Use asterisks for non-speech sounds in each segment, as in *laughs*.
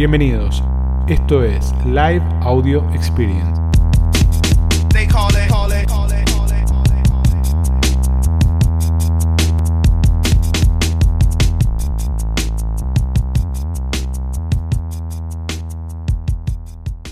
Bienvenidos. Esto es Live Audio Experience.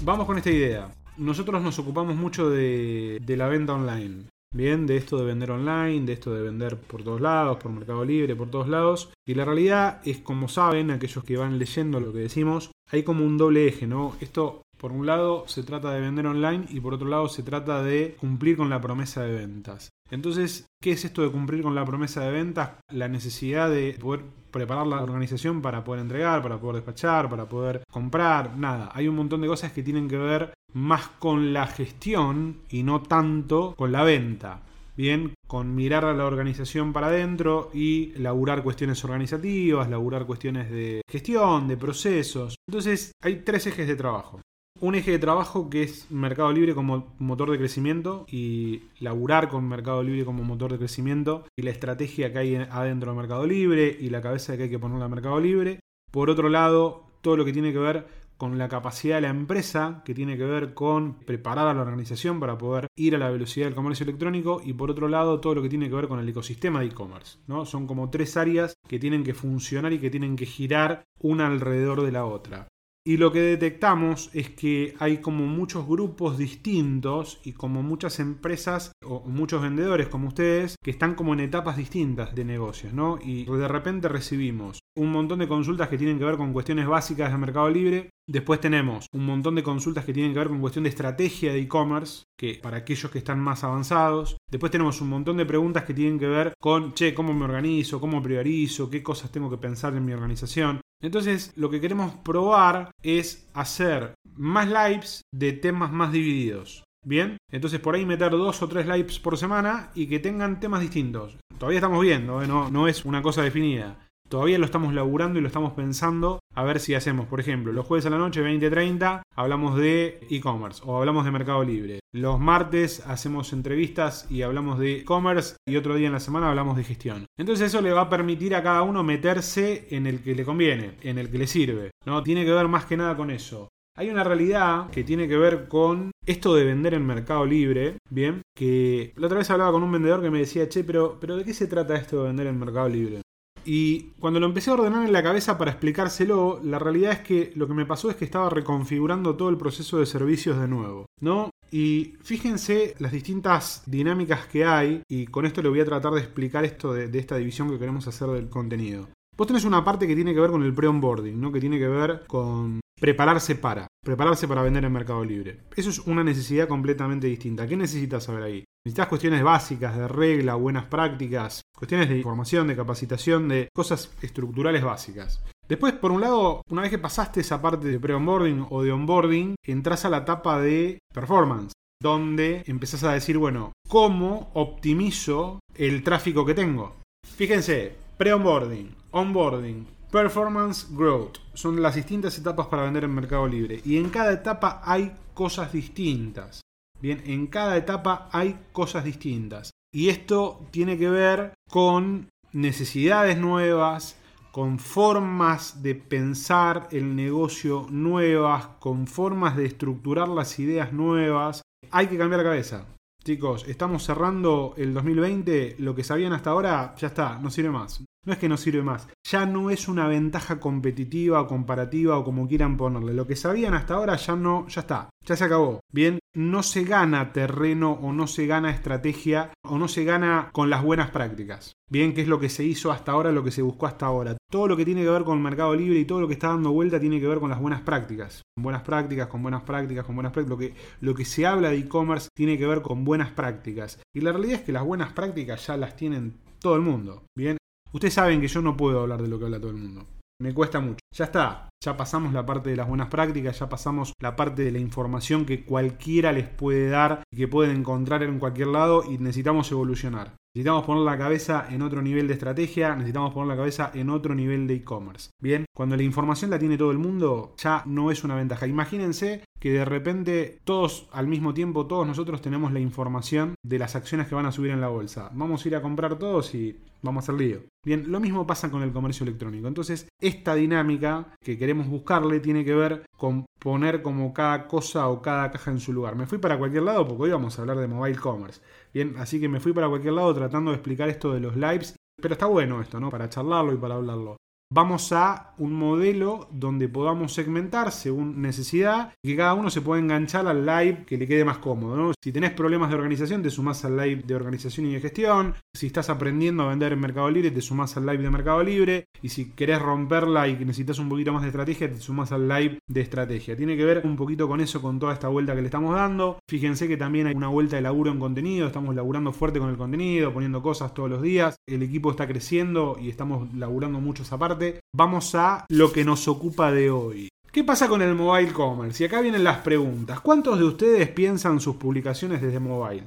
Vamos con esta idea. Nosotros nos ocupamos mucho de, de la venta online. Bien, de esto de vender online, de esto de vender por todos lados, por Mercado Libre, por todos lados. Y la realidad es, como saben, aquellos que van leyendo lo que decimos, hay como un doble eje, ¿no? Esto, por un lado, se trata de vender online y por otro lado, se trata de cumplir con la promesa de ventas. Entonces, ¿qué es esto de cumplir con la promesa de ventas? La necesidad de poder preparar la organización para poder entregar, para poder despachar, para poder comprar, nada. Hay un montón de cosas que tienen que ver más con la gestión y no tanto con la venta. Bien, con mirar a la organización para adentro y laburar cuestiones organizativas, laburar cuestiones de gestión, de procesos. Entonces, hay tres ejes de trabajo. Un eje de trabajo que es Mercado Libre como motor de crecimiento y laburar con Mercado Libre como motor de crecimiento y la estrategia que hay adentro de Mercado Libre y la cabeza que hay que ponerle a Mercado Libre. Por otro lado, todo lo que tiene que ver con la capacidad de la empresa, que tiene que ver con preparar a la organización para poder ir a la velocidad del comercio electrónico y por otro lado todo lo que tiene que ver con el ecosistema de e-commerce. ¿no? Son como tres áreas que tienen que funcionar y que tienen que girar una alrededor de la otra. Y lo que detectamos es que hay como muchos grupos distintos y como muchas empresas o muchos vendedores como ustedes que están como en etapas distintas de negocios, ¿no? Y de repente recibimos un montón de consultas que tienen que ver con cuestiones básicas de Mercado Libre. Después tenemos un montón de consultas que tienen que ver con cuestión de estrategia de e-commerce, que para aquellos que están más avanzados. Después tenemos un montón de preguntas que tienen que ver con, che, ¿cómo me organizo? ¿Cómo priorizo? ¿Qué cosas tengo que pensar en mi organización? Entonces, lo que queremos probar es hacer más lives de temas más divididos. Bien, entonces por ahí meter dos o tres lives por semana y que tengan temas distintos. Todavía estamos viendo, ¿eh? no, no es una cosa definida. Todavía lo estamos laburando y lo estamos pensando a ver si hacemos, por ejemplo, los jueves a la noche 20:30 hablamos de e-commerce o hablamos de Mercado Libre. Los martes hacemos entrevistas y hablamos de e-commerce y otro día en la semana hablamos de gestión. Entonces eso le va a permitir a cada uno meterse en el que le conviene, en el que le sirve. No tiene que ver más que nada con eso. Hay una realidad que tiene que ver con esto de vender en Mercado Libre, bien, que la otra vez hablaba con un vendedor que me decía, che, pero, pero ¿de qué se trata esto de vender en Mercado Libre? Y cuando lo empecé a ordenar en la cabeza para explicárselo, la realidad es que lo que me pasó es que estaba reconfigurando todo el proceso de servicios de nuevo, ¿no? Y fíjense las distintas dinámicas que hay, y con esto le voy a tratar de explicar esto de, esta división que queremos hacer del contenido. Vos tenés una parte que tiene que ver con el pre-onboarding, ¿no? Que tiene que ver con prepararse para, prepararse para vender en Mercado Libre. Eso es una necesidad completamente distinta. ¿Qué necesitas saber ahí? Necesitas cuestiones básicas de regla, buenas prácticas, cuestiones de información, de capacitación, de cosas estructurales básicas. Después, por un lado, una vez que pasaste esa parte de pre-onboarding o de onboarding, entras a la etapa de performance, donde empezás a decir, bueno, ¿cómo optimizo el tráfico que tengo? Fíjense, pre-onboarding, onboarding, performance, growth. Son las distintas etapas para vender en Mercado Libre. Y en cada etapa hay cosas distintas. Bien, en cada etapa hay cosas distintas. Y esto tiene que ver con necesidades nuevas, con formas de pensar el negocio nuevas, con formas de estructurar las ideas nuevas. Hay que cambiar la cabeza. Chicos, estamos cerrando el 2020, lo que sabían hasta ahora ya está, no sirve más. No es que no sirve más, ya no es una ventaja competitiva o comparativa o como quieran ponerle. Lo que sabían hasta ahora ya no, ya está, ya se acabó. Bien, no se gana terreno o no se gana estrategia o no se gana con las buenas prácticas. Bien, que es lo que se hizo hasta ahora, lo que se buscó hasta ahora. Todo lo que tiene que ver con el mercado libre y todo lo que está dando vuelta tiene que ver con las buenas prácticas. Con buenas prácticas, con buenas prácticas, con buenas prácticas. Lo que, lo que se habla de e-commerce tiene que ver con buenas prácticas. Y la realidad es que las buenas prácticas ya las tienen todo el mundo. Bien, Ustedes saben que yo no puedo hablar de lo que habla todo el mundo. Me cuesta mucho. Ya está. Ya pasamos la parte de las buenas prácticas, ya pasamos la parte de la información que cualquiera les puede dar y que pueden encontrar en cualquier lado y necesitamos evolucionar. Necesitamos poner la cabeza en otro nivel de estrategia, necesitamos poner la cabeza en otro nivel de e-commerce. Bien, cuando la información la tiene todo el mundo, ya no es una ventaja. Imagínense que de repente todos al mismo tiempo, todos nosotros tenemos la información de las acciones que van a subir en la bolsa. Vamos a ir a comprar todos y vamos a hacer lío. Bien, lo mismo pasa con el comercio electrónico. Entonces, esta dinámica que queremos buscarle tiene que ver con poner como cada cosa o cada caja en su lugar. Me fui para cualquier lado porque hoy vamos a hablar de mobile commerce. Bien, así que me fui para cualquier lado tratando de explicar esto de los lives. Pero está bueno esto, ¿no? Para charlarlo y para hablarlo vamos a un modelo donde podamos segmentar según necesidad y que cada uno se pueda enganchar al live que le quede más cómodo. Si tenés problemas de organización, te sumás al live de organización y de gestión. Si estás aprendiendo a vender en Mercado Libre, te sumás al live de Mercado Libre. Y si querés romperla y necesitas un poquito más de estrategia, te sumás al live de estrategia. Tiene que ver un poquito con eso, con toda esta vuelta que le estamos dando. Fíjense que también hay una vuelta de laburo en contenido. Estamos laburando fuerte con el contenido, poniendo cosas todos los días. El equipo está creciendo y estamos laburando mucho esa parte vamos a lo que nos ocupa de hoy. ¿Qué pasa con el mobile commerce? Y acá vienen las preguntas. ¿Cuántos de ustedes piensan sus publicaciones desde mobile?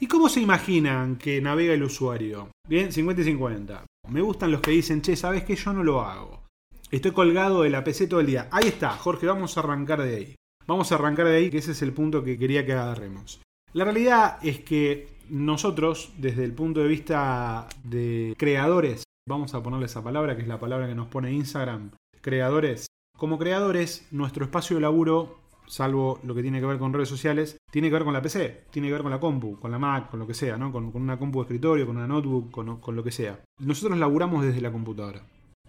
¿Y cómo se imaginan que navega el usuario? Bien, 50 y 50. Me gustan los que dicen, che, ¿sabes qué? Yo no lo hago. Estoy colgado de la PC todo el día. Ahí está, Jorge, vamos a arrancar de ahí. Vamos a arrancar de ahí, que ese es el punto que quería que agarremos. La realidad es que nosotros, desde el punto de vista de creadores vamos a ponerle esa palabra, que es la palabra que nos pone Instagram, creadores. Como creadores, nuestro espacio de laburo, salvo lo que tiene que ver con redes sociales, tiene que ver con la PC, tiene que ver con la compu, con la Mac, con lo que sea, ¿no? Con, una compu de escritorio, con una notebook, con, con lo que sea. Nosotros laburamos desde la computadora.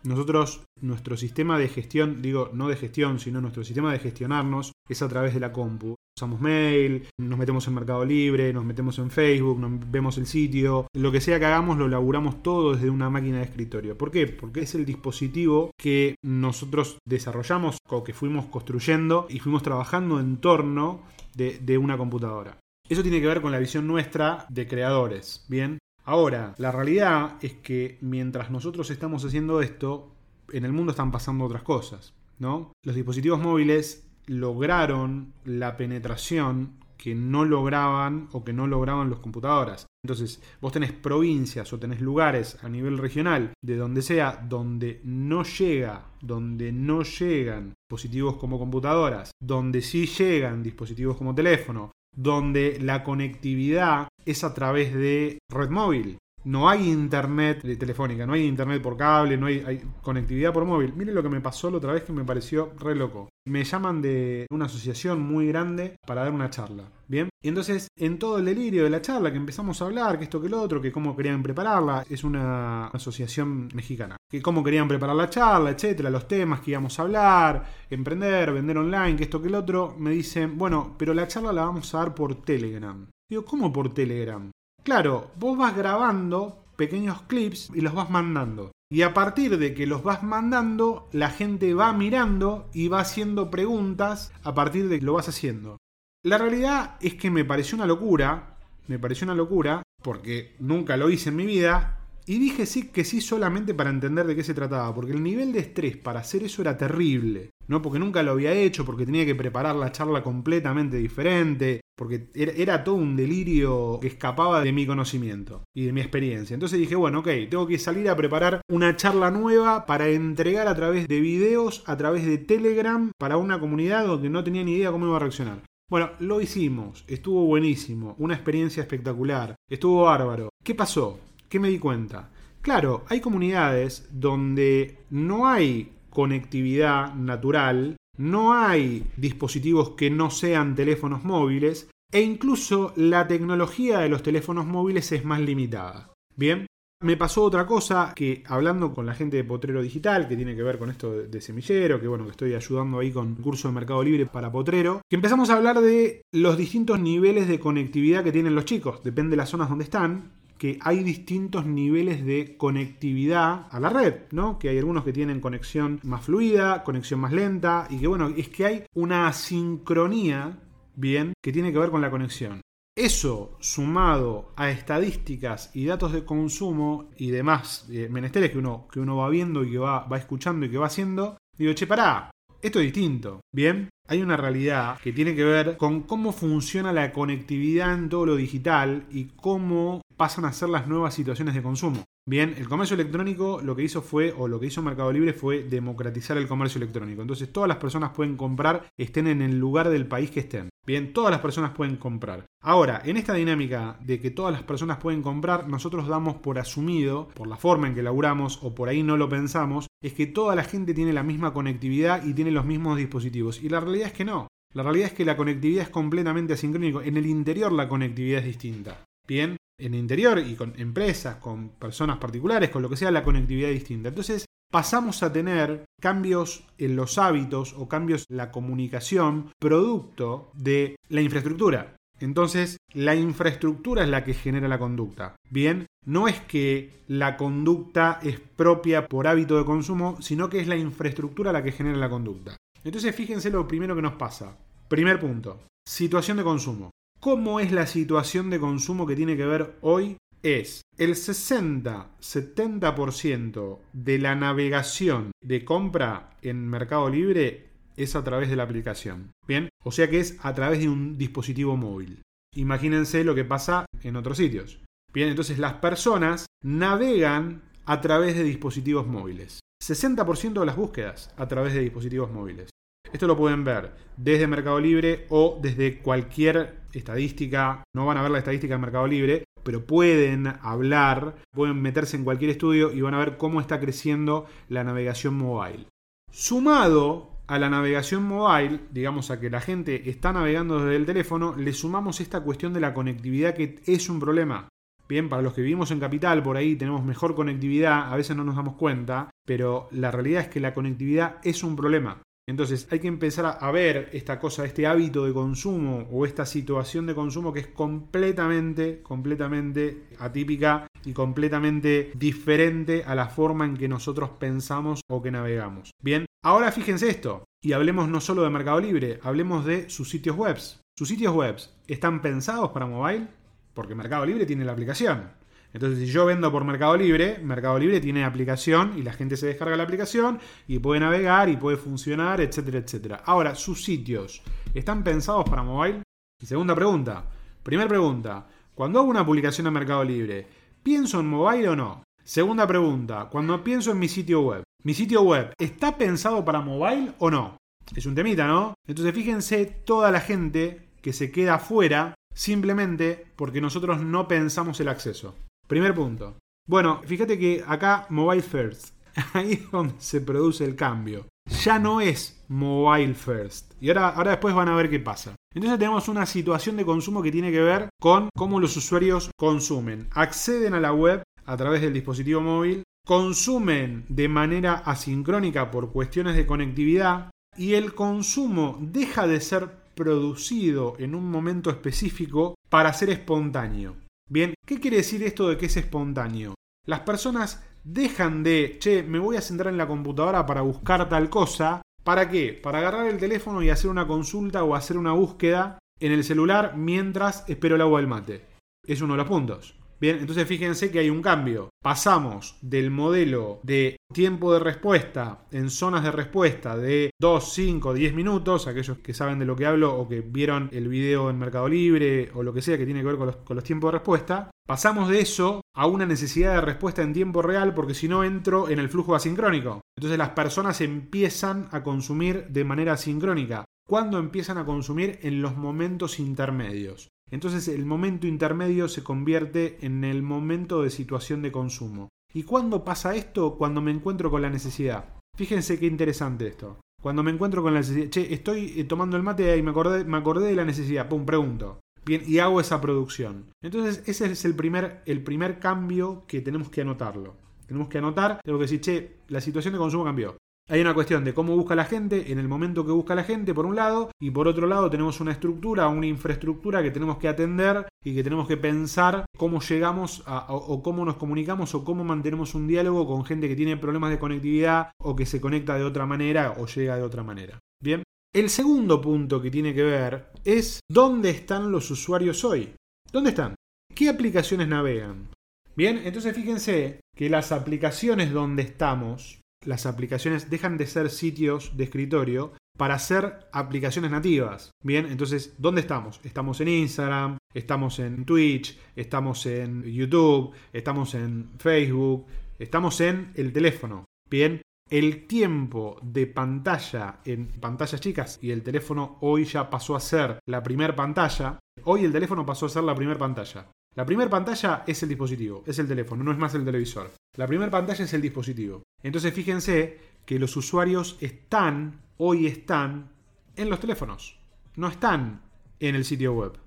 Nosotros, nuestro sistema de gestión, digo, no de gestión, sino nuestro sistema de gestionarnos es a través de la compu. Usamos mail, nos metemos en Mercado Libre, nos metemos en Facebook, nos vemos el sitio. Lo que sea que hagamos lo laburamos todo desde una máquina de escritorio. ¿Por qué? Porque es el dispositivo que nosotros desarrollamos o que fuimos construyendo y fuimos trabajando en torno de, de una computadora. Eso tiene que ver con la visión nuestra de creadores, ¿bien? Ahora, la realidad es que mientras nosotros estamos haciendo esto, en el mundo están pasando otras cosas, ¿no? Los dispositivos móviles lograron la penetración que no lograban o que no lograban los computadoras. Entonces, vos tenés provincias o tenés lugares a nivel regional, de donde sea, donde no llega, donde no llegan dispositivos como computadoras, donde sí llegan dispositivos como teléfono, donde la conectividad es a través de red móvil. No hay internet telefónica, no hay internet por cable, no hay, conectividad por móvil. Miren lo que me pasó la otra vez que me pareció re loco. Me llaman de una asociación muy grande para dar una charla. Bien, y entonces en todo el delirio de la charla que empezamos a hablar, que esto que lo otro, que cómo querían prepararla, es una asociación mexicana, que cómo querían preparar la charla, etcétera, los temas que íbamos a hablar, emprender, vender online, que esto que el otro, me dicen, bueno, pero la charla la vamos a dar por Telegram. Digo, ¿cómo por Telegram? Claro, vos vas grabando pequeños clips y los vas mandando. Y a partir de que los vas mandando, la gente va mirando y va haciendo preguntas a partir de que lo vas haciendo. La realidad es que me pareció una locura, me pareció una locura, porque nunca lo hice en mi vida, y dije sí que sí solamente para entender de qué se trataba, porque el nivel de estrés para hacer eso era terrible, ¿no? Porque nunca lo había hecho, porque tenía que preparar la charla completamente diferente, porque era, todo un delirio que escapaba de mi conocimiento y de mi experiencia. Entonces dije, bueno, ok, tengo que salir a preparar una charla nueva para entregar a través de videos, a través de Telegram, para una comunidad donde no tenía ni idea cómo iba a reaccionar. Bueno, lo hicimos, estuvo buenísimo, una experiencia espectacular, estuvo bárbaro. ¿Qué pasó? ¿Qué me di cuenta? Claro, hay comunidades donde no hay conectividad natural, no hay dispositivos que no sean teléfonos móviles e incluso la tecnología de los teléfonos móviles es más limitada. Bien, me pasó otra cosa que hablando con la gente de Potrero Digital, que tiene que ver con esto de, semillero, que bueno, que estoy ayudando ahí con el curso de Mercado Libre para Potrero, que empezamos a hablar de los distintos niveles de conectividad que tienen los chicos, depende de las zonas donde están, que hay distintos niveles de conectividad a la red, ¿no? Que hay algunos que tienen conexión más fluida, conexión más lenta, y que bueno, es que hay una sincronía, bien, que tiene que ver con la conexión. Eso sumado a estadísticas y datos de consumo y demás eh, menesteres que uno, que uno va viendo y que va, va escuchando y que va haciendo, digo, che, pará, Esto es distinto, ¿bien? Hay una realidad que tiene que ver con cómo funciona la conectividad en todo lo digital y cómo pasan a ser las nuevas situaciones de consumo. Bien, el comercio electrónico lo que hizo fue, o lo que hizo Mercado Libre fue democratizar el comercio electrónico. Entonces todas las personas pueden comprar, estén en el lugar del país que estén. Bien, todas las personas pueden comprar. Ahora, en esta dinámica de que todas las personas pueden comprar, nosotros damos por asumido, por la forma en que laburamos o por ahí no lo pensamos, es que toda la gente tiene la misma conectividad y tiene los mismos dispositivos. Y la realidad es que no. La realidad es que la conectividad es completamente asincrónica. En el interior la conectividad es distinta. Bien, en interior y con empresas, con personas particulares, con lo que sea, la conectividad distinta. Entonces pasamos a tener cambios en los hábitos o cambios en la comunicación producto de la infraestructura. Entonces, la infraestructura es la que genera la conducta. Bien, no es que la conducta es propia por hábito de consumo, sino que es la infraestructura la que genera la conducta. Entonces, fíjense lo primero que nos pasa. Primer punto, situación de consumo. ¿Cómo es la situación de consumo que tiene que ver hoy? Es el 60-70% de la navegación de compra en Mercado Libre es a través de la aplicación. Bien, o sea que es a través de un dispositivo móvil. Imagínense lo que pasa en otros sitios. Bien, entonces las personas navegan a través de dispositivos móviles. 60% de las búsquedas a través de dispositivos móviles. Esto lo pueden ver desde Mercado Libre o desde cualquier estadística. No van a ver la estadística de Mercado Libre, pero pueden hablar, pueden meterse en cualquier estudio y van a ver cómo está creciendo la navegación mobile. Sumado a la navegación mobile, digamos a que la gente está navegando desde el teléfono, le sumamos esta cuestión de la conectividad que es un problema. Bien, para los que vivimos en capital, por ahí tenemos mejor conectividad, a veces no nos damos cuenta, pero la realidad es que la conectividad es un problema. Entonces hay que empezar a ver esta cosa, este hábito de consumo o esta situación de consumo que es completamente, completamente atípica y completamente diferente a la forma en que nosotros pensamos o que navegamos. Bien, ahora fíjense esto y hablemos no solo de Mercado Libre, hablemos de sus sitios web. ¿Sus sitios web están pensados para mobile? Porque Mercado Libre tiene la aplicación. Entonces, si yo vendo por Mercado Libre, Mercado Libre tiene aplicación y la gente se descarga la aplicación y puede navegar y puede funcionar, etcétera, etcétera. Ahora, sus sitios, ¿están pensados para mobile? Y segunda pregunta. Primera pregunta. Cuando hago una publicación en Mercado Libre, ¿pienso en mobile o no? Segunda pregunta. Cuando pienso en mi sitio web, ¿mi sitio web está pensado para mobile o no? Es un temita, ¿no? Entonces, fíjense toda la gente que se queda afuera simplemente porque nosotros no pensamos el acceso. Primer punto. Bueno, fíjate que acá Mobile First, *laughs* ahí es donde se produce el cambio. Ya no es Mobile First. Y ahora, ahora después van a ver qué pasa. Entonces tenemos una situación de consumo que tiene que ver con cómo los usuarios consumen. Acceden a la web a través del dispositivo móvil, consumen de manera asincrónica por cuestiones de conectividad y el consumo deja de ser producido en un momento específico para ser espontáneo. Bien, ¿qué quiere decir esto de que es espontáneo? Las personas dejan de, che, me voy a sentar en la computadora para buscar tal cosa. ¿Para qué? Para agarrar el teléfono y hacer una consulta o hacer una búsqueda en el celular mientras espero el agua del mate. Es uno de los puntos. Bien, entonces fíjense que hay un cambio. Pasamos del modelo de tiempo de respuesta en zonas de respuesta de 2, 5, 10 minutos, aquellos que saben de lo que hablo o que vieron el video en Mercado Libre o lo que sea que tiene que ver con los, con los tiempos de respuesta, pasamos de eso a una necesidad de respuesta en tiempo real porque si no entro en el flujo asincrónico. Entonces las personas empiezan a consumir de manera asincrónica. ¿Cuándo empiezan a consumir? En los momentos intermedios. Entonces el momento intermedio se convierte en el momento de situación de consumo. ¿Y cuándo pasa esto? Cuando me encuentro con la necesidad. Fíjense qué interesante esto. Cuando me encuentro con la necesidad, che, estoy eh, tomando el mate y me acordé, me acordé de la necesidad, pum, pregunto. Bien, y hago esa producción. Entonces, ese es el primer, el primer cambio que tenemos que anotarlo. Tenemos que anotar, tengo que decir, che, la situación de consumo cambió. Hay una cuestión de cómo busca la gente, en el momento que busca la gente, por un lado, y por otro lado tenemos una estructura, una infraestructura que tenemos que atender y que tenemos que pensar cómo llegamos a, o, o, cómo nos comunicamos o cómo mantenemos un diálogo con gente que tiene problemas de conectividad o que se conecta de otra manera o llega de otra manera. Bien. El segundo punto que tiene que ver es dónde están los usuarios hoy. ¿Dónde están? ¿Qué aplicaciones navegan? Bien, entonces fíjense que las aplicaciones donde estamos las aplicaciones dejan de ser sitios de escritorio para ser aplicaciones nativas. Bien, entonces, ¿dónde estamos? Estamos en Instagram, estamos en Twitch, estamos en YouTube, estamos en Facebook, estamos en el teléfono. Bien, el tiempo de pantalla en pantallas chicas y el teléfono hoy ya pasó a ser la primera pantalla. Hoy el teléfono pasó a ser la primera pantalla. La primera pantalla es el dispositivo, es el teléfono, no es más el televisor. La primera pantalla es el dispositivo. Entonces fíjense que los usuarios están, hoy están, en los teléfonos. No están en el sitio web.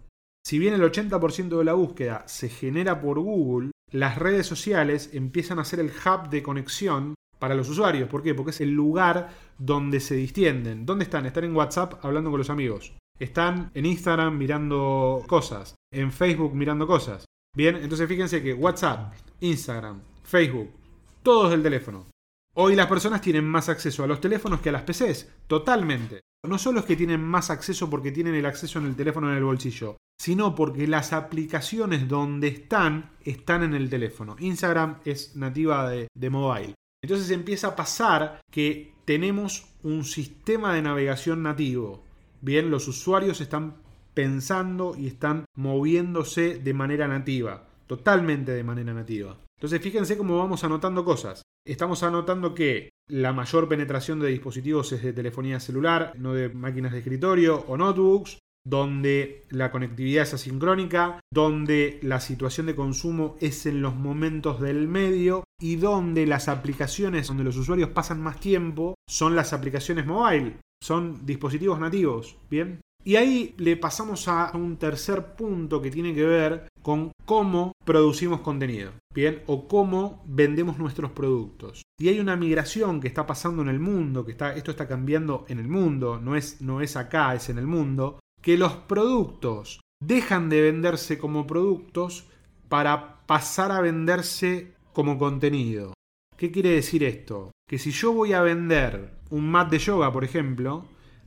Si bien el 80% de la búsqueda se genera por Google, las redes sociales empiezan a ser el hub de conexión para los usuarios. ¿Por qué? Porque es el lugar donde se distienden. ¿Dónde están? Están en WhatsApp hablando con los amigos. Están en Instagram mirando cosas. En Facebook mirando cosas. Bien, entonces fíjense que WhatsApp, Instagram, Facebook, todos del teléfono. Hoy las personas tienen más acceso a los teléfonos que a las PCs, totalmente. No solo es que tienen más acceso porque tienen el acceso en el teléfono en el bolsillo, sino porque las aplicaciones donde están están en el teléfono. Instagram es nativa de, de mobile. Entonces empieza a pasar que tenemos un sistema de navegación nativo. Bien, los usuarios están pensando y están moviéndose de manera nativa, totalmente de manera nativa. Entonces fíjense cómo vamos anotando cosas. Estamos anotando que la mayor penetración de dispositivos es de telefonía celular, no de máquinas de escritorio o notebooks, donde la conectividad es asincrónica, donde la situación de consumo es en los momentos del medio y donde las aplicaciones donde los usuarios pasan más tiempo son las aplicaciones mobile, son dispositivos nativos, ¿bien? Y ahí le pasamos a un tercer punto que tiene que ver con cómo producimos contenido, ¿bien? O cómo vendemos nuestros productos. Y hay una migración que está pasando en el mundo, que está, esto está cambiando en el mundo, no es, no es acá, es en el mundo, que los productos dejan de venderse como productos para pasar a venderse como contenido. ¿Qué quiere decir esto? Que si yo voy a vender un mat de yoga, por ejemplo,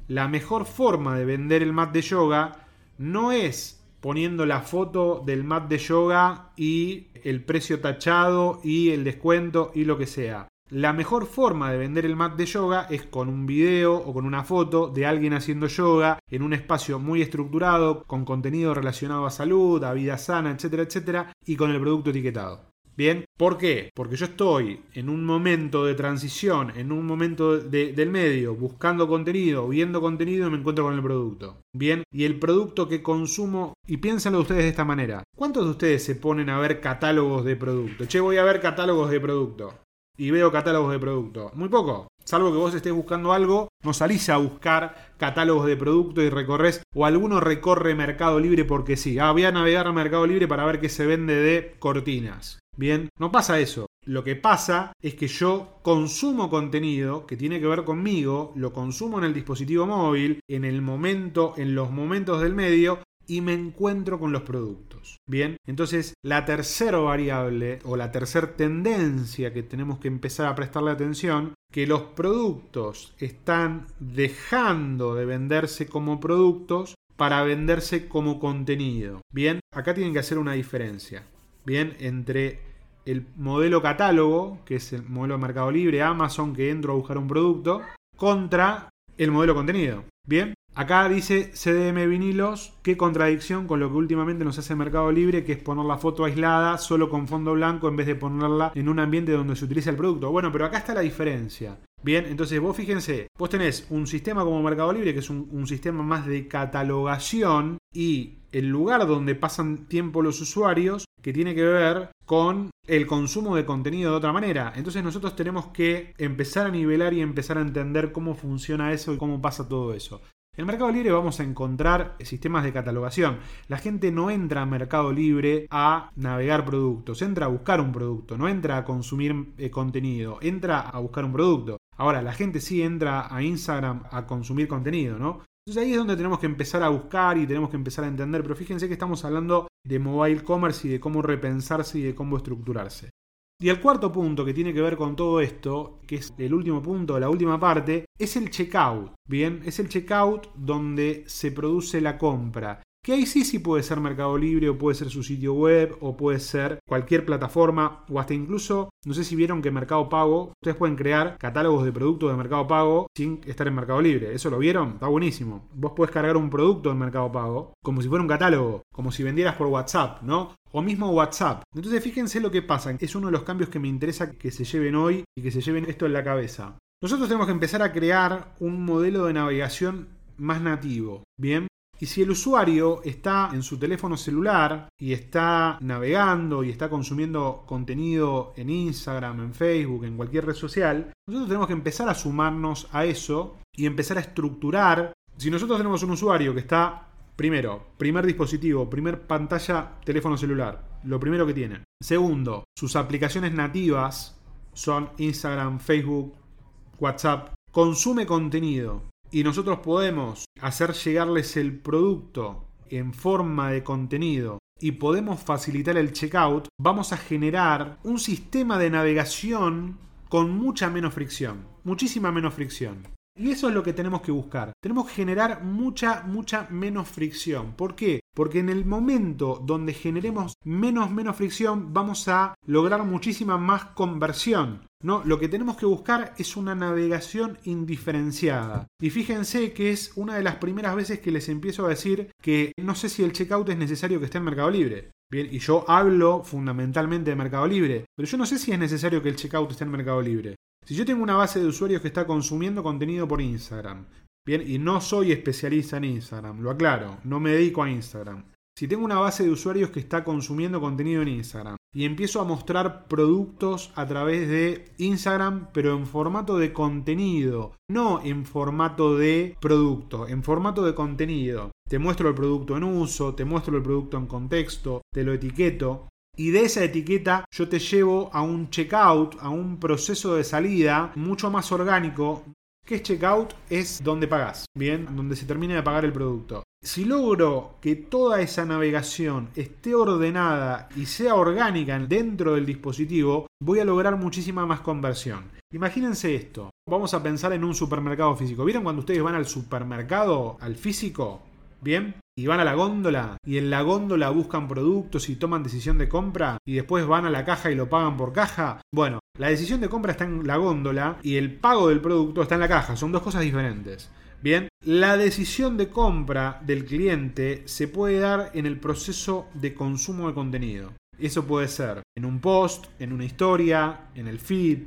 la mejor forma de vender el mat de yoga no es poniendo la foto del mat de yoga y el precio tachado y el descuento y lo que sea. La mejor forma de vender el mat de yoga es con un video o con una foto de alguien haciendo yoga en un espacio muy estructurado, con contenido relacionado a salud, a vida sana, etcétera, etcétera, y con el producto etiquetado. Bien, ¿por qué? Porque yo estoy en un momento de transición, en un momento del medio, buscando contenido, viendo contenido y me encuentro con el producto. Bien, y el producto que consumo, y piénsenlo ustedes de esta manera, ¿cuántos de ustedes se ponen a ver catálogos de producto? Che, voy a ver catálogos de producto. Y veo catálogos de producto. Muy poco. Salvo que vos estés buscando algo, no salís a buscar catálogos de producto y recorres, o alguno recorre Mercado Libre porque sí. Ah, voy a navegar a Mercado Libre para ver qué se vende de cortinas. Bien, no pasa eso. Lo que pasa es que yo consumo contenido que tiene que ver conmigo, lo consumo en el dispositivo móvil, en el momento, en los momentos del medio, y me encuentro con los productos. Bien, entonces la tercera variable o la tercera tendencia que tenemos que empezar a prestarle atención, que los productos están dejando de venderse como productos para venderse como contenido. Bien, acá tienen que hacer una diferencia. Bien, entre el modelo catálogo, que es el modelo de Mercado Libre, Amazon, que entro a buscar un producto, contra el modelo contenido. Bien, acá dice CDM vinilos, qué contradicción con lo que últimamente nos hace Mercado Libre, que es poner la foto aislada solo con fondo blanco en vez de ponerla en un ambiente donde se utiliza el producto. Bueno, pero acá está la diferencia. Bien, entonces vos fíjense, vos tenés un sistema como Mercado Libre, que es un, un sistema más de catalogación y el lugar donde pasan tiempo los usuarios que tiene que ver con el consumo de contenido de otra manera. Entonces nosotros tenemos que empezar a nivelar y empezar a entender cómo funciona eso y cómo pasa todo eso. En Mercado Libre vamos a encontrar sistemas de catalogación. La gente no entra a Mercado Libre a navegar productos, entra a buscar un producto, no entra a consumir eh, contenido, entra a buscar un producto. Ahora, la gente sí entra a Instagram a consumir contenido, ¿no? Entonces ahí es donde tenemos que empezar a buscar y tenemos que empezar a entender, pero fíjense que estamos hablando de mobile commerce y de cómo repensarse y de cómo estructurarse. Y el cuarto punto que tiene que ver con todo esto, que es el último punto, la última parte, es el checkout. Bien, es el checkout donde se produce la compra. Que ahí sí sí puede ser Mercado Libre o puede ser su sitio web o puede ser cualquier plataforma o hasta incluso, no sé si vieron que Mercado Pago, ustedes pueden crear catálogos de productos de Mercado Pago sin estar en Mercado Libre. ¿Eso lo vieron? Está buenísimo. Vos podés cargar un producto en Mercado Pago como si fuera un catálogo, como si vendieras por WhatsApp, ¿no? O mismo WhatsApp. Entonces fíjense lo que pasa. Es uno de los cambios que me interesa que se lleven hoy y que se lleven esto en la cabeza. Nosotros tenemos que empezar a crear un modelo de navegación más nativo. Bien, y si el usuario está en su teléfono celular y está navegando y está consumiendo contenido en Instagram, en Facebook, en cualquier red social, nosotros tenemos que empezar a sumarnos a eso y empezar a estructurar. Si nosotros tenemos un usuario que está, primero, primer dispositivo, primer pantalla, teléfono celular, lo primero que tiene. Segundo, sus aplicaciones nativas son Instagram, Facebook, WhatsApp. Consume contenido y nosotros podemos hacer llegarles el producto en forma de contenido y podemos facilitar el checkout, vamos a generar un sistema de navegación con mucha menos fricción, muchísima menos fricción. Y eso es lo que tenemos que buscar. Tenemos que generar mucha, mucha menos fricción. ¿Por qué? Porque en el momento donde generemos menos, menos fricción, vamos a lograr muchísima más conversión. ¿no? Lo que tenemos que buscar es una navegación indiferenciada. Y fíjense que es una de las primeras veces que les empiezo a decir que no sé si el checkout es necesario que esté en Mercado Libre. Bien, y yo hablo fundamentalmente de Mercado Libre, pero yo no sé si es necesario que el checkout esté en Mercado Libre. Si yo tengo una base de usuarios que está consumiendo contenido por Instagram, bien, y no soy especialista en Instagram, lo aclaro, no me dedico a Instagram. Si tengo una base de usuarios que está consumiendo contenido en Instagram y empiezo a mostrar productos a través de Instagram, pero en formato de contenido, no en formato de producto, en formato de contenido. Te muestro el producto en uso, te muestro el producto en contexto, te lo etiqueto y de esa etiqueta yo te llevo a un checkout, a un proceso de salida mucho más orgánico. ¿Qué es checkout? Es donde pagas, bien, donde se termina de pagar el producto. Si logro que toda esa navegación esté ordenada y sea orgánica dentro del dispositivo, voy a lograr muchísima más conversión. Imagínense esto. Vamos a pensar en un supermercado físico. ¿Vieron cuando ustedes van al supermercado, al físico? Bien, y van a la góndola y en la góndola buscan productos y toman decisión de compra y después van a la caja y lo pagan por caja. Bueno, la decisión de compra está en la góndola y el pago del producto está en la caja, son dos cosas diferentes. Bien, la decisión de compra del cliente se puede dar en el proceso de consumo de contenido. Eso puede ser en un post, en una historia, en el feed,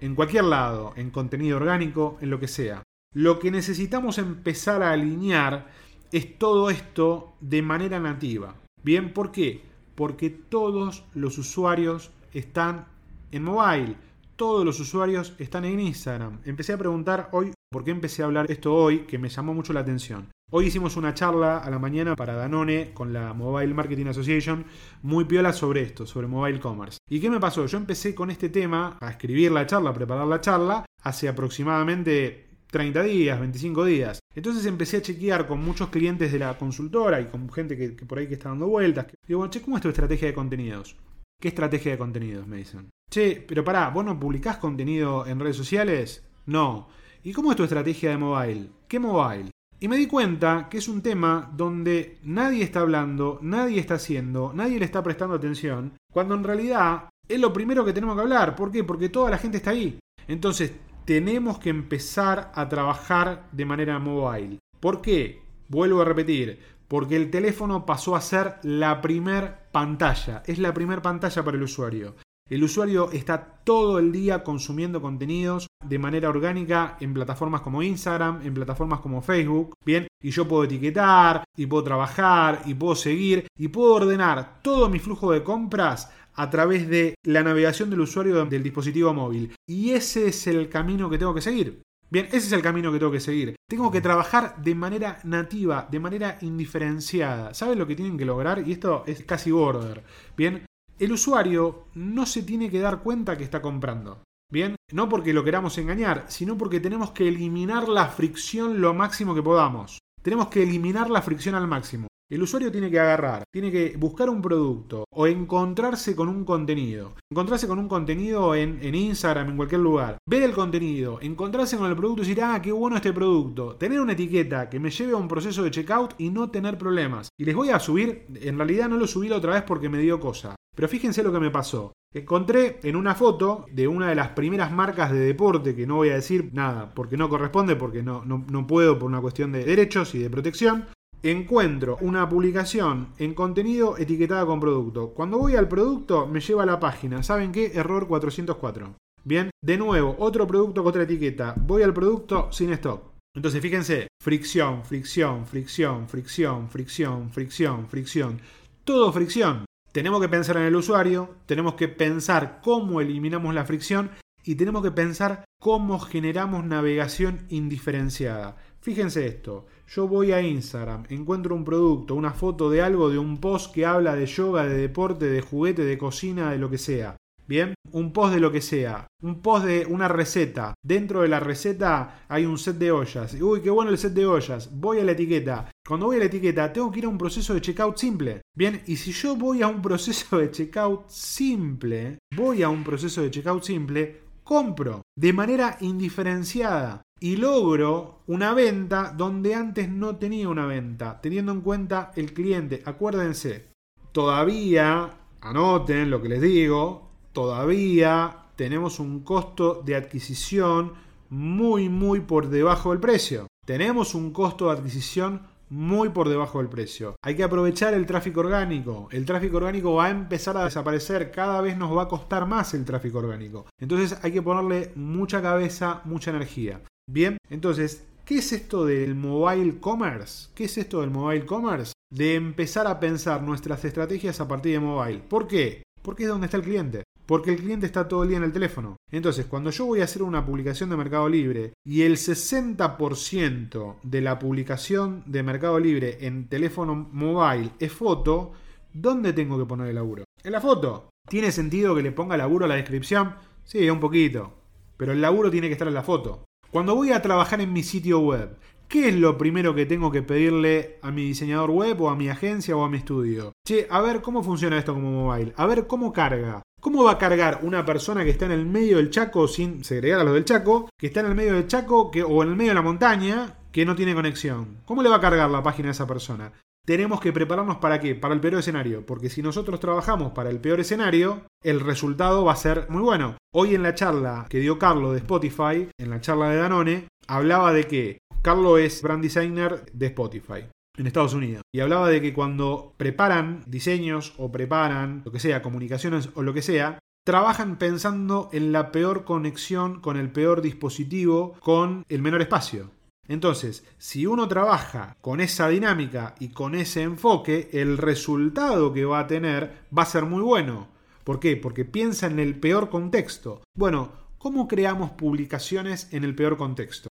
en cualquier lado, en contenido orgánico, en lo que sea. Lo que necesitamos empezar a alinear es todo esto de manera nativa. Bien, ¿por qué? Porque todos los usuarios están en mobile. Todos los usuarios están en Instagram. Empecé a preguntar hoy, ¿por qué empecé a hablar esto hoy? Que me llamó mucho la atención. Hoy hicimos una charla a la mañana para Danone con la Mobile Marketing Association, muy piola sobre esto, sobre mobile commerce. ¿Y qué me pasó? Yo empecé con este tema, a escribir la charla, a preparar la charla, hace aproximadamente 30 días, 25 días. Entonces empecé a chequear con muchos clientes de la consultora y con gente que, por ahí que está dando vueltas. Digo, che, ¿cómo es tu estrategia de contenidos? ¿Qué estrategia de contenidos? Me dicen. Che, pero pará, ¿vos no publicás contenido en redes sociales? No. ¿Y cómo es tu estrategia de mobile? ¿Qué mobile? Y me di cuenta que es un tema donde nadie está hablando, nadie está haciendo, nadie le está prestando atención, cuando en realidad es lo primero que tenemos que hablar. ¿Por qué? Porque toda la gente está ahí. Entonces, tenemos que empezar a trabajar de manera mobile. ¿Por qué? Vuelvo a repetir, porque el teléfono pasó a ser la primer pantalla, es la primer pantalla para el usuario. El usuario está todo el día consumiendo contenidos de manera orgánica en plataformas como Instagram, en plataformas como Facebook, bien, y yo puedo etiquetar, y puedo trabajar, y puedo seguir, y puedo ordenar todo mi flujo de compras a través de la navegación del usuario del dispositivo móvil. Y ese es el camino que tengo que seguir. Bien, ese es el camino que tengo que seguir. Tengo que trabajar de manera nativa, de manera indiferenciada. ¿Saben lo que tienen que lograr? Y esto es casi border. Bien, el usuario no se tiene que dar cuenta que está comprando. Bien, no porque lo queramos engañar, sino porque tenemos que eliminar la fricción lo máximo que podamos. Tenemos que eliminar la fricción al máximo. El usuario tiene que agarrar, tiene que buscar un producto o encontrarse con un contenido. Encontrarse con un contenido en, en Instagram, en cualquier lugar. Ver el contenido, encontrarse con el producto y decir, ah, qué bueno este producto. Tener una etiqueta que me lleve a un proceso de checkout y no tener problemas. Y les voy a subir, en realidad no lo subí la otra vez porque me dio cosa. Pero fíjense lo que me pasó. Encontré en una foto de una de las primeras marcas de deporte, que no voy a decir nada, porque no corresponde, porque no, no, no puedo por una cuestión de derechos y de protección, encuentro una publicación en contenido etiquetada con producto. Cuando voy al producto me lleva a la página. ¿Saben qué? Error 404. Bien, de nuevo, otro producto con otra etiqueta. Voy al producto sin stock. Entonces fíjense, fricción, fricción, fricción, fricción, fricción, fricción, fricción. Todo fricción. Tenemos que pensar en el usuario, tenemos que pensar cómo eliminamos la fricción y tenemos que pensar cómo generamos navegación indiferenciada. Fíjense esto, yo voy a Instagram, encuentro un producto, una foto de algo, de un post que habla de yoga, de deporte, de juguete, de cocina, de lo que sea. Bien, un post de lo que sea, un post de una receta. Dentro de la receta hay un set de ollas. Uy, qué bueno el set de ollas. Voy a la etiqueta. Cuando voy a la etiqueta, tengo que ir a un proceso de checkout simple. Bien, y si yo voy a un proceso de checkout simple, voy a un proceso de checkout simple, compro de manera indiferenciada y logro una venta donde antes no tenía una venta, teniendo en cuenta el cliente. Acuérdense, todavía, anoten lo que les digo, todavía tenemos un costo de adquisición muy, muy por debajo del precio. Tenemos un costo de adquisición muy por debajo del precio. Hay que aprovechar el tráfico orgánico. El tráfico orgánico va a empezar a desaparecer. Cada vez nos va a costar más el tráfico orgánico. Entonces hay que ponerle mucha cabeza, mucha energía. Bien, entonces, ¿qué es esto del mobile commerce? ¿Qué es esto del mobile commerce? De empezar a pensar nuestras estrategias a partir de mobile. ¿Por qué? Porque es donde está el cliente. Porque el cliente está todo el día en el teléfono. Entonces, cuando yo voy a hacer una publicación de Mercado Libre y el 60% de la publicación de Mercado Libre en teléfono mobile es foto, ¿dónde tengo que poner el laburo? En la foto. ¿Tiene sentido que le ponga laburo a la descripción? Sí, un poquito. Pero el laburo tiene que estar en la foto. Cuando voy a trabajar en mi sitio web, ¿qué es lo primero que tengo que pedirle a mi diseñador web o a mi agencia o a mi estudio? Che, a ver cómo funciona esto como mobile, a ver cómo carga. ¿Cómo va a cargar una persona que está en el medio del Chaco, sin segregar a los del Chaco, que está en el medio del Chaco que, o en el medio de la montaña, que no tiene conexión? ¿Cómo le va a cargar la página a esa persona? Tenemos que prepararnos para qué? Para el peor escenario. Porque si nosotros trabajamos para el peor escenario, el resultado va a ser muy bueno. Hoy en la charla que dio Carlos de Spotify, en la charla de Danone, hablaba de que Carlos es brand designer de Spotify en Estados Unidos. Y hablaba de que cuando preparan diseños o preparan lo que sea, comunicaciones o lo que sea, trabajan pensando en la peor conexión con el peor dispositivo con el menor espacio. Entonces, si uno trabaja con esa dinámica y con ese enfoque, el resultado que va a tener va a ser muy bueno. ¿Por qué? Porque piensa en el peor contexto. Bueno, ¿cómo creamos publicaciones en el peor contexto?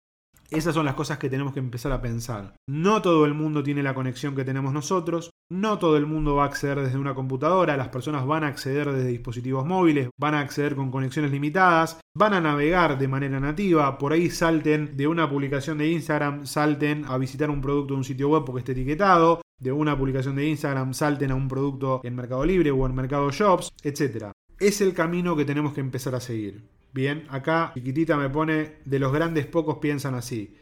Esas son las cosas que tenemos que empezar a pensar. No todo el mundo tiene la conexión que tenemos nosotros, no todo el mundo va a acceder desde una computadora, las personas van a acceder desde dispositivos móviles, van a acceder con conexiones limitadas, van a navegar de manera nativa, por ahí salten de una publicación de Instagram, salten a visitar un producto de un sitio web porque esté etiquetado, de una publicación de Instagram salten a un producto en Mercado Libre o en Mercado Shops, etc. Es el camino que tenemos que empezar a seguir. Bien, acá chiquitita me pone, de los grandes pocos piensan así.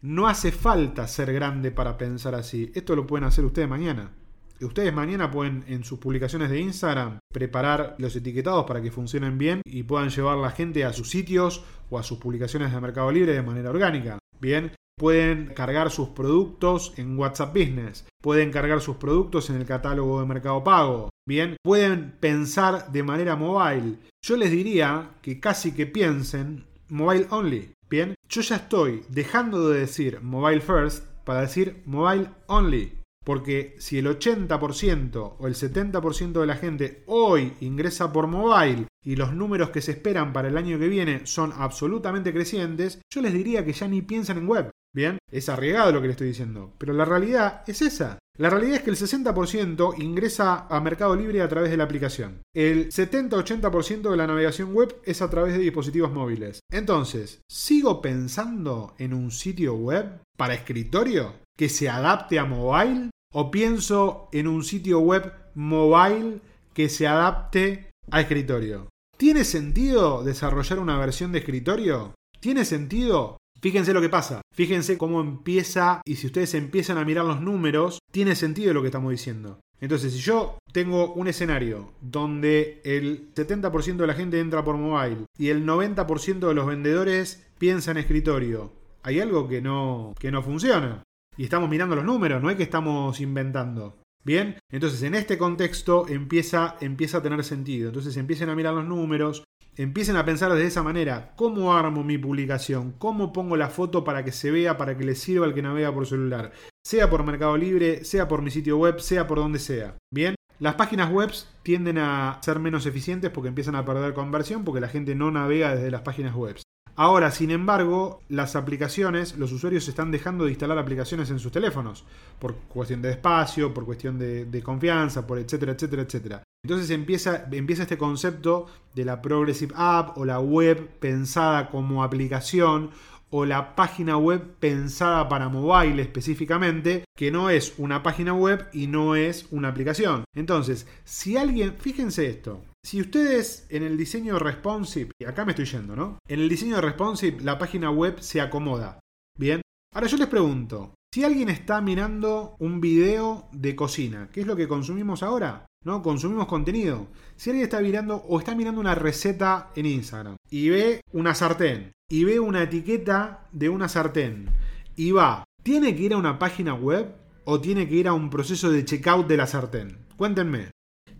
No hace falta ser grande para pensar así. Esto lo pueden hacer ustedes mañana. Ustedes mañana pueden en sus publicaciones de Instagram preparar los etiquetados para que funcionen bien y puedan llevar la gente a sus sitios o a sus publicaciones de Mercado Libre de manera orgánica. Bien, pueden cargar sus productos en WhatsApp Business, pueden cargar sus productos en el catálogo de Mercado Pago. Bien, pueden pensar de manera mobile. Yo les diría que casi que piensen mobile only. Bien, yo ya estoy dejando de decir mobile first para decir mobile only. Porque si el 80% o el 70% de la gente hoy ingresa por mobile y los números que se esperan para el año que viene son absolutamente crecientes, yo les diría que ya ni piensan en web. Bien, es arriesgado lo que le estoy diciendo, pero la realidad es esa. La realidad es que el 60% ingresa a Mercado Libre a través de la aplicación. El 70-80% de la navegación web es a través de dispositivos móviles. Entonces, ¿sigo pensando en un sitio web para escritorio que se adapte a mobile? ¿O pienso en un sitio web mobile que se adapte a escritorio? ¿Tiene sentido desarrollar una versión de escritorio? ¿Tiene sentido? Fíjense lo que pasa, fíjense cómo empieza y si ustedes empiezan a mirar los números, tiene sentido lo que estamos diciendo. Entonces, si yo tengo un escenario donde el 70% de la gente entra por mobile y el 90% de los vendedores piensa en escritorio, hay algo que no, que no funciona. Y estamos mirando los números, no es que estamos inventando. Bien, entonces en este contexto empieza, empieza a tener sentido. Entonces empiecen a mirar los números, empiecen a pensar de esa manera, ¿cómo armo mi publicación? ¿Cómo pongo la foto para que se vea, para que le sirva al que navega por celular? Sea por Mercado Libre, sea por mi sitio web, sea por donde sea. Bien, las páginas web tienden a ser menos eficientes porque empiezan a perder conversión porque la gente no navega desde las páginas web. Ahora, sin embargo, las aplicaciones, los usuarios están dejando de instalar aplicaciones en sus teléfonos, por cuestión de espacio, por cuestión de, confianza, por etcétera, etcétera, etcétera. Entonces empieza, empieza este concepto de la Progressive App o la web pensada como aplicación o la página web pensada para mobile específicamente, que no es una página web y no es una aplicación. Entonces, si alguien, fíjense esto, si ustedes en el diseño responsive, y acá me estoy yendo, ¿no? En el diseño responsive la página web se acomoda. Bien. Ahora yo les pregunto, si alguien está mirando un video de cocina, ¿qué es lo que consumimos ahora? ¿No? Consumimos contenido. Si alguien está mirando o está mirando una receta en Instagram y ve una sartén y ve una etiqueta de una sartén y va, ¿tiene que ir a una página web o tiene que ir a un proceso de checkout de la sartén? Cuéntenme.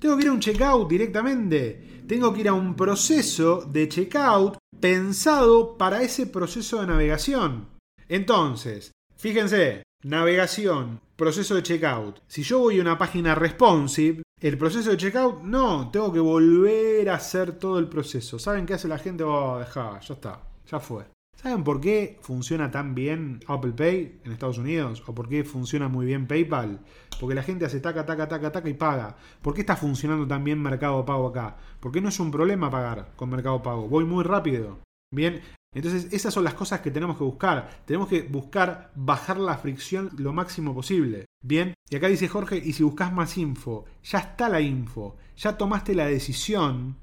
Tengo que ir a un checkout directamente. Tengo que ir a un proceso de checkout pensado para ese proceso de navegación. Entonces, fíjense, navegación, proceso de checkout. Si yo voy a una página responsive, el proceso de checkout, no, tengo que volver a hacer todo el proceso. ¿Saben qué hace la gente? Oh, deja, ya está, ya fue. ¿Saben por qué funciona tan bien Apple Pay en Estados Unidos? ¿O por qué funciona muy bien PayPal? Porque la gente hace taca, taca, taca, taca y paga. ¿Por qué está funcionando tan bien Mercado Pago acá? Porque no es un problema pagar con Mercado Pago. Voy muy rápido. Bien, entonces esas son las cosas que tenemos que buscar. Tenemos que buscar bajar la fricción lo máximo posible. Bien, y acá dice Jorge, y si buscas más info, ya está la info, ya tomaste la decisión,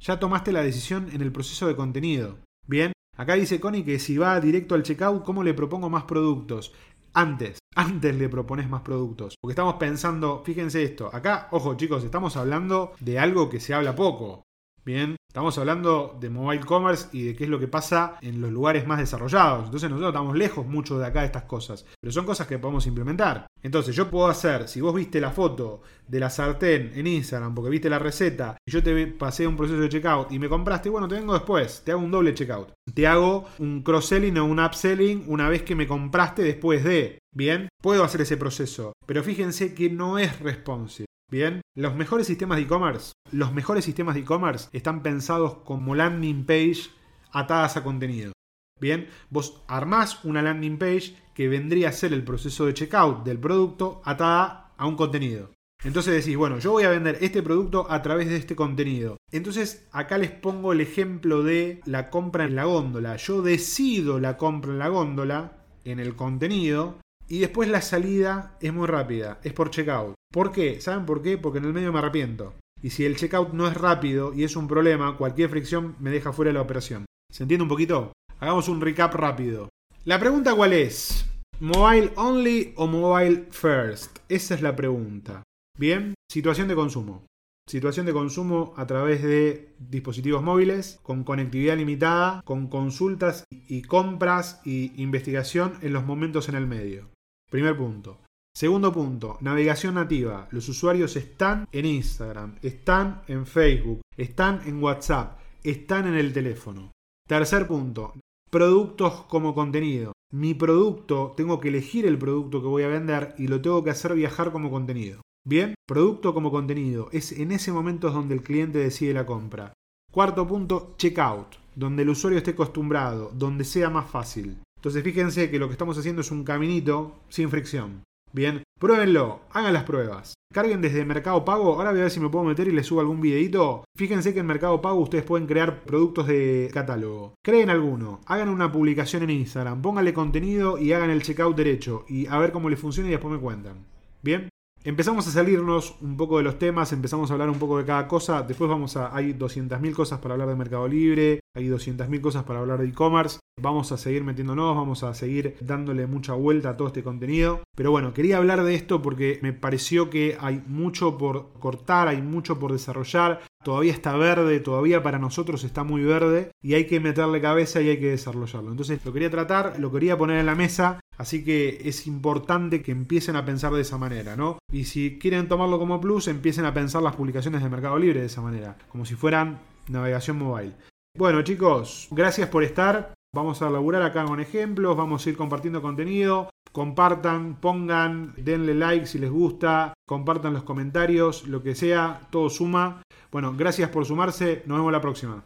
ya tomaste la decisión en el proceso de contenido. Bien, Acá dice Connie que si va directo al checkout, ¿cómo le propongo más productos? Antes, *laughs* antes le propones más productos. Porque estamos pensando, fíjense esto, acá, ojo chicos, estamos hablando de algo que se habla poco. Bien, estamos hablando de mobile commerce y de qué es lo que pasa en los lugares más desarrollados. Entonces nosotros estamos lejos mucho de acá de estas cosas. Pero son cosas que podemos implementar. Entonces yo puedo hacer, si vos viste la foto de la sartén en Instagram porque viste la receta y yo te pasé un proceso de checkout y me compraste, bueno, te vengo después, te hago un doble checkout. Te hago un cross-selling o un upselling una vez que me compraste después de. Bien, puedo hacer ese proceso. Pero fíjense que no es responsive. Bien, los mejores sistemas de e-commerce, los mejores sistemas de e-commerce están pensados como landing page atadas a contenido. Bien, vos armás una landing page que vendría a ser el proceso de checkout del producto atada a un contenido. Entonces decís, bueno, yo voy a vender este producto a través de este contenido. Entonces acá les pongo el ejemplo de la compra en la góndola. Yo decido la compra en la góndola, en el contenido, y después la salida es muy rápida, es por checkout. ¿Por qué? ¿Saben por qué? Porque en el medio me arrepiento. Y si el checkout no es rápido y es un problema, cualquier fricción me deja fuera de la operación. ¿Se entiende un poquito? Hagamos un recap rápido. La pregunta cuál es? ¿Mobile only o mobile first? Esa es la pregunta. Bien, situación de consumo. Situación de consumo a través de dispositivos móviles, con conectividad limitada, con consultas y compras y investigación en los momentos en el medio. Primer punto. Segundo punto, navegación nativa. Los usuarios están en Instagram, están en Facebook, están en WhatsApp, están en el teléfono. Tercer punto, productos como contenido. Mi producto, tengo que elegir el producto que voy a vender y lo tengo que hacer viajar como contenido. Bien, producto como contenido. Es en ese momento donde el cliente decide la compra. Cuarto punto, checkout, donde el usuario esté acostumbrado, donde sea más fácil. Entonces fíjense que lo que estamos haciendo es un caminito sin fricción. Bien, pruébenlo, hagan las pruebas. Carguen desde Mercado Pago. Ahora voy a ver si me puedo meter y les subo algún videito. Fíjense que en Mercado Pago ustedes pueden crear productos de catálogo. Creen alguno, hagan una publicación en Instagram, pónganle contenido y hagan el checkout derecho. Y a ver cómo les funciona y después me cuentan. Bien, Empezamos a salirnos un poco de los temas, empezamos a hablar un poco de cada cosa. Después vamos a. Hay 200.000 cosas para hablar de Mercado Libre, hay 200.000 cosas para hablar de e-commerce. Vamos a seguir metiéndonos, vamos a seguir dándole mucha vuelta a todo este contenido. Pero bueno, quería hablar de esto porque me pareció que hay mucho por cortar, hay mucho por desarrollar. Todavía está verde, todavía para nosotros está muy verde y hay que meterle cabeza y hay que desarrollarlo. Entonces lo quería tratar, lo quería poner en la mesa, así que es importante que empiecen a pensar de esa manera, ¿no? Y si quieren tomarlo como plus, empiecen a pensar las publicaciones de Mercado Libre de esa manera, como si fueran navegación mobile. Bueno chicos, gracias por estar. Vamos a laburar acá con ejemplos, vamos a ir compartiendo contenido. Compartan, pongan, denle like si les gusta, compartan los comentarios, lo que sea, todo suma. Bueno, gracias por sumarse, nos vemos la próxima.